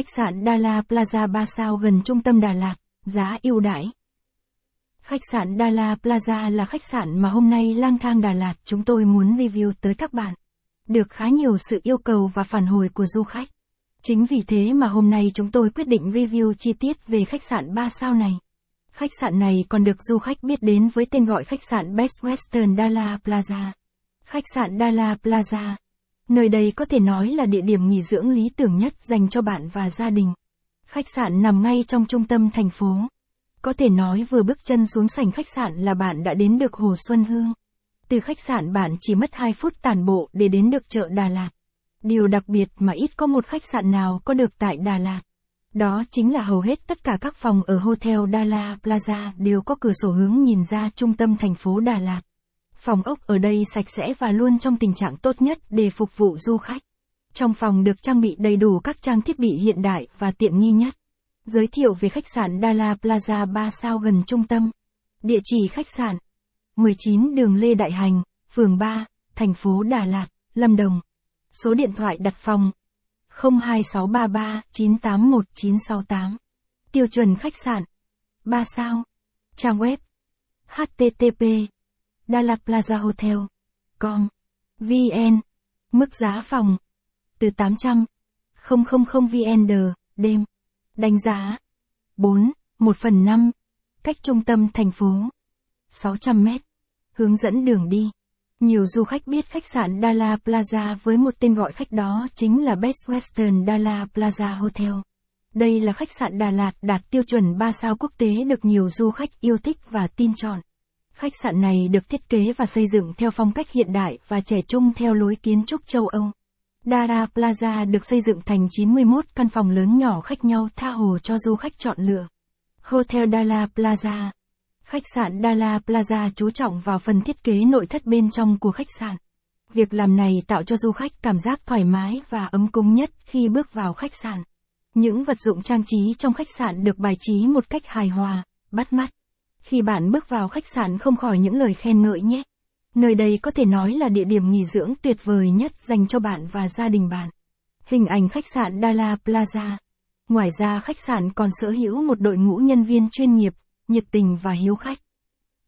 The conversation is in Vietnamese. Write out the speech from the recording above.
Khách sạn Dala Plaza 3 sao gần trung tâm Đà Lạt, giá ưu đãi. Khách sạn Dala Plaza là khách sạn mà hôm nay lang thang Đà Lạt chúng tôi muốn review tới các bạn. Được khá nhiều sự yêu cầu và phản hồi của du khách. Chính vì thế mà hôm nay chúng tôi quyết định review chi tiết về khách sạn 3 sao này. Khách sạn này còn được du khách biết đến với tên gọi khách sạn Best Western Dala Plaza. Khách sạn Dala Plaza. Nơi đây có thể nói là địa điểm nghỉ dưỡng lý tưởng nhất dành cho bạn và gia đình. Khách sạn nằm ngay trong trung tâm thành phố. Có thể nói vừa bước chân xuống sảnh khách sạn là bạn đã đến được Hồ Xuân Hương. Từ khách sạn bạn chỉ mất 2 phút tản bộ để đến được chợ Đà Lạt. Điều đặc biệt mà ít có một khách sạn nào có được tại Đà Lạt. Đó chính là hầu hết tất cả các phòng ở Hotel Dala Plaza đều có cửa sổ hướng nhìn ra trung tâm thành phố Đà Lạt. Phòng ốc ở đây sạch sẽ và luôn trong tình trạng tốt nhất để phục vụ du khách. Trong phòng được trang bị đầy đủ các trang thiết bị hiện đại và tiện nghi nhất. Giới thiệu về khách sạn Dala Plaza 3 sao gần trung tâm. Địa chỉ khách sạn 19 đường Lê Đại Hành, phường 3, thành phố Đà Lạt, Lâm Đồng. Số điện thoại đặt phòng 02633 981968. Tiêu chuẩn khách sạn 3 sao. Trang web http Dalaplaza Hotel com vn Mức giá phòng từ 800 000 VND, đêm. Đánh giá 4, 1 phần 5. Cách trung tâm thành phố 600 mét. Hướng dẫn đường đi. Nhiều du khách biết khách sạn Dala Plaza với một tên gọi khách đó chính là Best Western Dala Plaza Hotel. Đây là khách sạn Đà Lạt đạt tiêu chuẩn 3 sao quốc tế được nhiều du khách yêu thích và tin chọn. Khách sạn này được thiết kế và xây dựng theo phong cách hiện đại và trẻ trung theo lối kiến trúc châu Âu. Dara Plaza được xây dựng thành 91 căn phòng lớn nhỏ khác nhau tha hồ cho du khách chọn lựa. Hotel Dala Plaza Khách sạn Dala Plaza chú trọng vào phần thiết kế nội thất bên trong của khách sạn. Việc làm này tạo cho du khách cảm giác thoải mái và ấm cúng nhất khi bước vào khách sạn. Những vật dụng trang trí trong khách sạn được bài trí một cách hài hòa, bắt mắt. Khi bạn bước vào khách sạn không khỏi những lời khen ngợi nhé. Nơi đây có thể nói là địa điểm nghỉ dưỡng tuyệt vời nhất dành cho bạn và gia đình bạn. Hình ảnh khách sạn Dala Plaza. Ngoài ra khách sạn còn sở hữu một đội ngũ nhân viên chuyên nghiệp, nhiệt tình và hiếu khách.